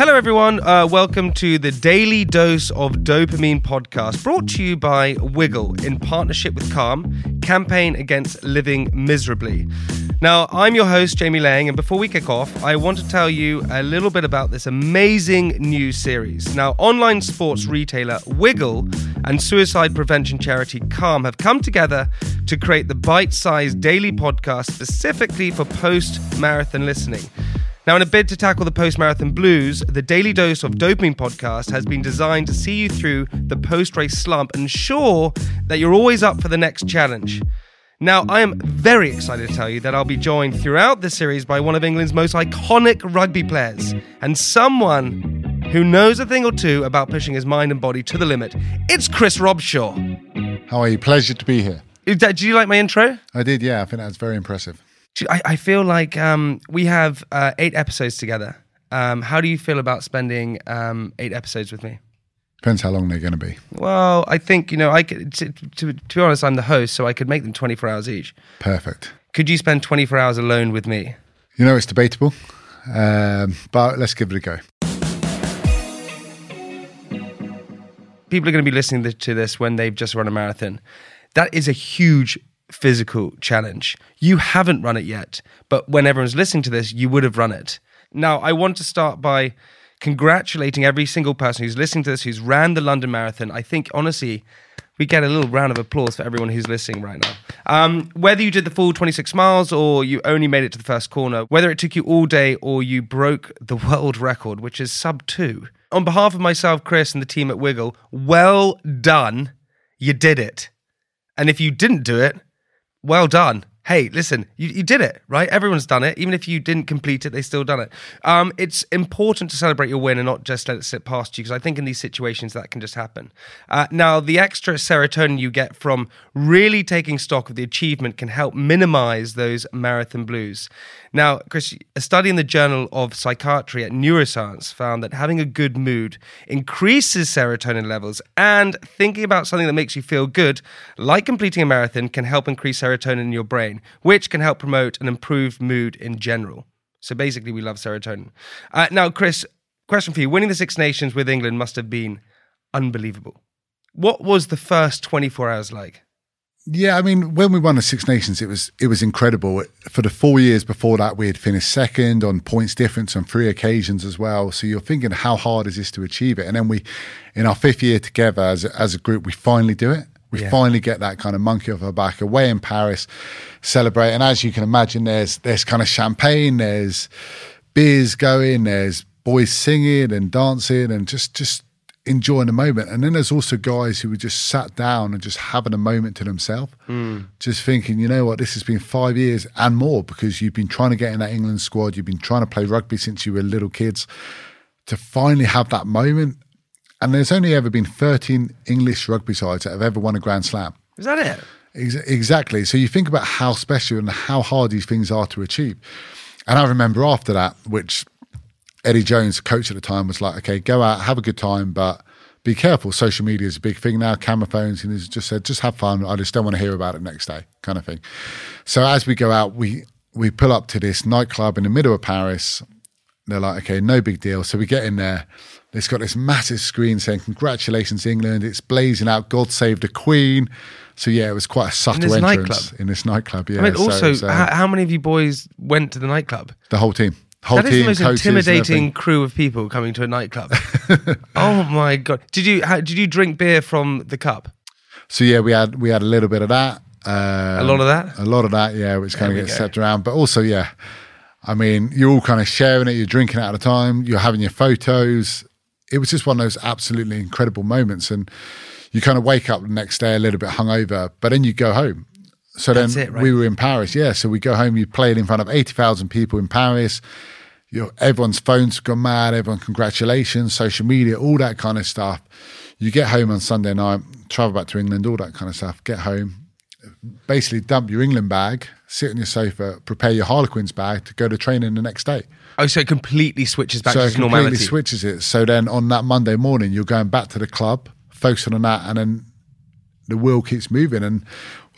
Hello, everyone. Uh, welcome to the Daily Dose of Dopamine podcast, brought to you by Wiggle in partnership with Calm, campaign against living miserably. Now, I'm your host, Jamie Laing, and before we kick off, I want to tell you a little bit about this amazing new series. Now, online sports retailer Wiggle and suicide prevention charity Calm have come together to create the bite sized daily podcast specifically for post marathon listening. Now, in a bid to tackle the post marathon blues, the Daily Dose of Dopamine podcast has been designed to see you through the post race slump and ensure that you're always up for the next challenge. Now, I am very excited to tell you that I'll be joined throughout the series by one of England's most iconic rugby players and someone who knows a thing or two about pushing his mind and body to the limit. It's Chris Robshaw. How are you? Pleasure to be here. Did you like my intro? I did, yeah. I think that's very impressive. I, I feel like um, we have uh, eight episodes together. Um, how do you feel about spending um, eight episodes with me? Depends how long they're going to be. Well, I think you know. I could, to, to, to be honest, I'm the host, so I could make them 24 hours each. Perfect. Could you spend 24 hours alone with me? You know, it's debatable, um, but let's give it a go. People are going to be listening to this when they've just run a marathon. That is a huge physical challenge. You haven't run it yet, but when everyone's listening to this, you would have run it. Now, I want to start by congratulating every single person who's listening to this, who's ran the London Marathon. I think, honestly, we get a little round of applause for everyone who's listening right now. Um, whether you did the full 26 miles or you only made it to the first corner, whether it took you all day or you broke the world record, which is sub two. On behalf of myself, Chris, and the team at Wiggle, well done. You did it. And if you didn't do it, well done. Hey, listen, you, you did it, right? Everyone's done it. Even if you didn't complete it, they still done it. Um, it's important to celebrate your win and not just let it slip past you, because I think in these situations that can just happen. Uh, now, the extra serotonin you get from really taking stock of the achievement can help minimize those marathon blues. Now, Chris, a study in the Journal of Psychiatry and Neuroscience found that having a good mood increases serotonin levels, and thinking about something that makes you feel good, like completing a marathon, can help increase serotonin in your brain, which can help promote an improved mood in general. So basically, we love serotonin. Uh, now, Chris, question for you: Winning the Six Nations with England must have been unbelievable. What was the first 24 hours like? Yeah, I mean, when we won the Six Nations, it was it was incredible. For the four years before that, we had finished second on points difference on three occasions as well. So you're thinking, how hard is this to achieve it? And then we, in our fifth year together as as a group, we finally do it. We yeah. finally get that kind of monkey off our back away in Paris, celebrate. And as you can imagine, there's there's kind of champagne, there's beers going, there's boys singing and dancing, and just just enjoying the moment. And then there's also guys who were just sat down and just having a moment to themselves, mm. just thinking, you know what, this has been five years and more because you've been trying to get in that England squad, you've been trying to play rugby since you were little kids. To finally have that moment, and there's only ever been 13 English rugby sides that have ever won a Grand Slam. Is that it? Ex- exactly. So you think about how special and how hard these things are to achieve. And I remember after that, which Eddie Jones, coach at the time, was like, okay, go out, have a good time, but be careful. Social media is a big thing now, camera phones. And he's just said, just have fun. I just don't want to hear about it next day, kind of thing. So as we go out, we we pull up to this nightclub in the middle of Paris. They're like, okay, no big deal. So we get in there. It's got this massive screen saying, Congratulations, England. It's blazing out, God save the Queen. So, yeah, it was quite a subtle in entrance nightclub. in this nightclub. Yeah. I mean, also, so, how, how many of you boys went to the nightclub? The whole team. Whole team. that is the most intimidating crew of people coming to a nightclub. oh my god! Did you how, did you drink beer from the cup? So yeah, we had we had a little bit of that. Um, a lot of that. A lot of that, yeah, which kind of gets stepped around. But also, yeah, I mean, you're all kind of sharing it. You're drinking it at a time. You're having your photos. It was just one of those absolutely incredible moments, and you kind of wake up the next day a little bit hungover, but then you go home so That's then it, right? we were in Paris, yeah. So we go home, you played in front of 80,000 people in Paris. You know, everyone's phones gone mad, everyone, congratulations, social media, all that kind of stuff. You get home on Sunday night, travel back to England, all that kind of stuff, get home, basically dump your England bag, sit on your sofa, prepare your Harlequins bag to go to training the next day. Oh, so it completely switches back so to it completely normality. switches it. So then on that Monday morning, you're going back to the club, focusing on that, and then the wheel keeps moving. And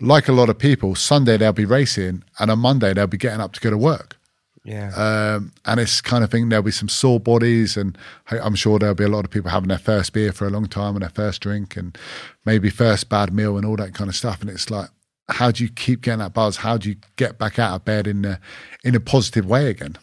like a lot of people, Sunday they'll be racing, and on Monday they'll be getting up to go to work. Yeah. Um, and it's kind of thing, there'll be some sore bodies, and I'm sure there'll be a lot of people having their first beer for a long time and their first drink, and maybe first bad meal and all that kind of stuff. And it's like, how do you keep getting that buzz? How do you get back out of bed in a, in a positive way again?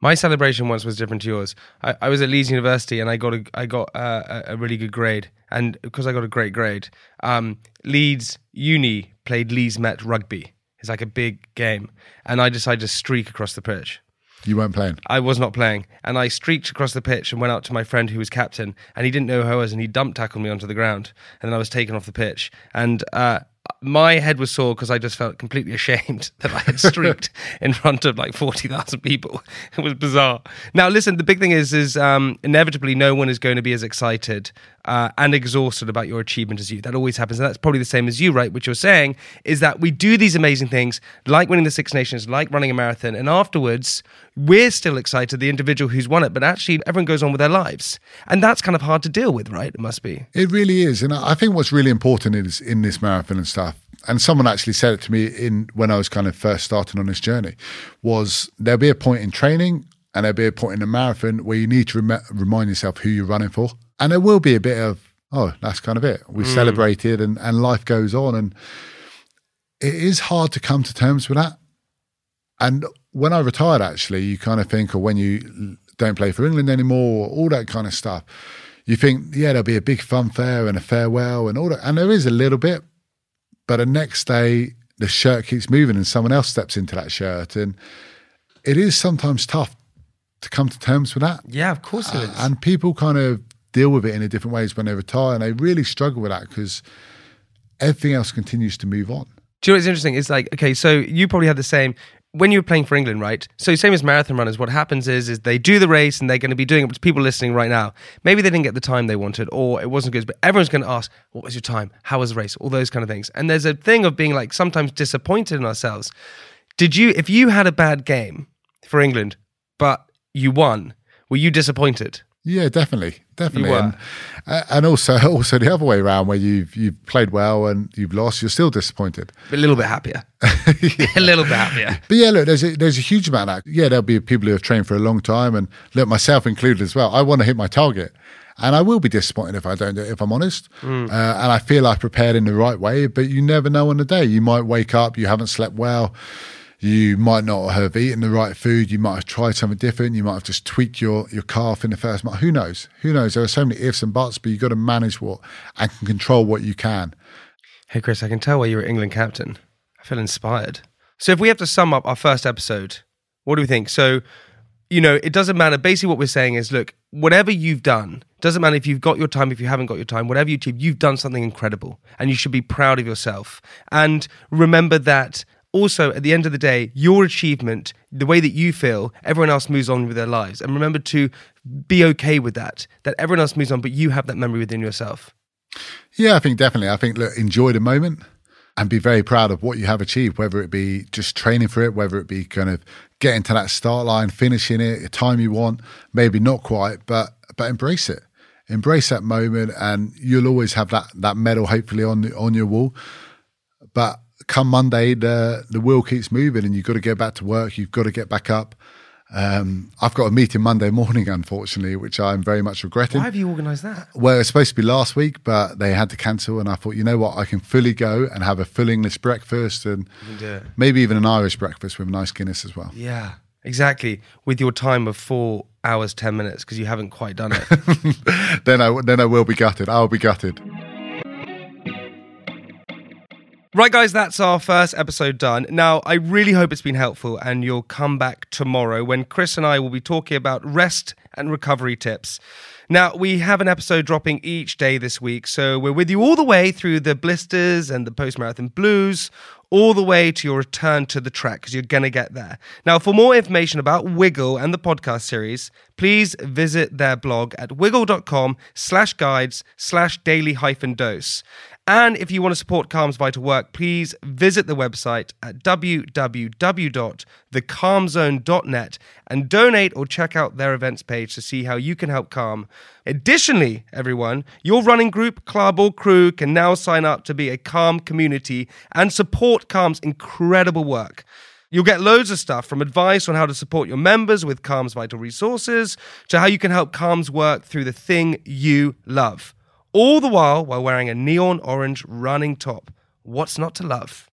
My celebration once was different to yours. I, I was at Leeds University and I got a I got uh, a, a really good grade, and because I got a great grade, um, Leeds Uni played Leeds Met rugby. It's like a big game, and I decided to streak across the pitch. You weren't playing. I was not playing, and I streaked across the pitch and went out to my friend who was captain, and he didn't know who I was, and he dumped tackled me onto the ground, and then I was taken off the pitch, and uh, my head was sore because I just felt completely ashamed that I had streaked in front of like forty thousand people. It was bizarre. Now, listen, the big thing is, is um, inevitably no one is going to be as excited uh, and exhausted about your achievement as you. That always happens, and that's probably the same as you, right? What you're saying is that we do these amazing things, like winning the Six Nations, like running a marathon, and afterwards we're still excited, the individual who's won it, but actually everyone goes on with their lives, and that's kind of hard to deal with, right? It must be. It really is, and I think what's really important is in this marathon and stuff. And someone actually said it to me in when I was kind of first starting on this journey, was there'll be a point in training and there'll be a point in the marathon where you need to rem- remind yourself who you're running for, and there will be a bit of oh, that's kind of it. We've mm. celebrated, and and life goes on, and it is hard to come to terms with that. And when I retired, actually, you kind of think, or when you don't play for England anymore, all that kind of stuff, you think, yeah, there'll be a big funfair and a farewell and all that. And there is a little bit, but the next day, the shirt keeps moving and someone else steps into that shirt. And it is sometimes tough to come to terms with that. Yeah, of course it is. And people kind of deal with it in a different ways when they retire. And they really struggle with that because everything else continues to move on. Do you know what's interesting? It's like, okay, so you probably had the same when you were playing for England, right? So same as marathon runners, what happens is is they do the race and they're going to be doing it. People listening right now, maybe they didn't get the time they wanted, or it wasn't good. But everyone's going to ask, "What was your time? How was the race?" All those kind of things. And there's a thing of being like sometimes disappointed in ourselves. Did you, if you had a bad game for England, but you won, were you disappointed? Yeah, definitely, definitely, and uh, and also also the other way around where you've you've played well and you've lost, you're still disappointed. A little bit happier. a little bit happier. But yeah, look, there's a, there's a huge amount of. Yeah, there'll be people who have trained for a long time, and look, myself included as well. I want to hit my target, and I will be disappointed if I don't do it. If I'm honest, uh, and I feel I've prepared in the right way, but you never know on the day. You might wake up, you haven't slept well. You might not have eaten the right food. You might have tried something different. You might have just tweaked your, your calf in the first month. Who knows? Who knows? There are so many ifs and buts, but you've got to manage what and control what you can. Hey, Chris, I can tell why you're England captain. I feel inspired. So, if we have to sum up our first episode, what do we think? So, you know, it doesn't matter. Basically, what we're saying is look, whatever you've done, doesn't matter if you've got your time, if you haven't got your time, whatever you achieve, you've done something incredible and you should be proud of yourself. And remember that also, at the end of the day, your achievement, the way that you feel, everyone else moves on with their lives. And remember to be okay with that, that everyone else moves on, but you have that memory within yourself. Yeah, I think definitely. I think look, enjoy the moment and be very proud of what you have achieved, whether it be just training for it, whether it be kind of getting to that start line, finishing it, the time you want, maybe not quite, but but embrace it. Embrace that moment and you'll always have that that medal hopefully on the, on your wall. But come Monday, the the wheel keeps moving and you've got to go back to work, you've got to get back up. Um, I've got a meeting Monday morning, unfortunately, which I'm very much regretting. Why have you organised that? Well, it's supposed to be last week, but they had to cancel. And I thought, you know what? I can fully go and have a full English breakfast and can do it. maybe even an Irish breakfast with a nice Guinness as well. Yeah, exactly. With your time of four hours, 10 minutes, because you haven't quite done it. then I then I will be gutted. I'll be gutted. Right, guys, that's our first episode done. Now, I really hope it's been helpful and you'll come back tomorrow when Chris and I will be talking about rest and recovery tips. Now, we have an episode dropping each day this week, so we're with you all the way through the blisters and the post marathon blues, all the way to your return to the track because you're going to get there. Now, for more information about Wiggle and the podcast series, please visit their blog at wiggle.com slash guides slash daily hyphen dose. And if you want to support Calm's Vital Work, please visit the website at www.thecalmzone.net and donate or check out their events page to see how you can help Calm. Additionally, everyone, your running group, club, or crew can now sign up to be a Calm community and support Calm's incredible work. You'll get loads of stuff from advice on how to support your members with Calm's vital resources to how you can help Calm's work through the thing you love. All the while while wearing a neon orange running top. What's not to love?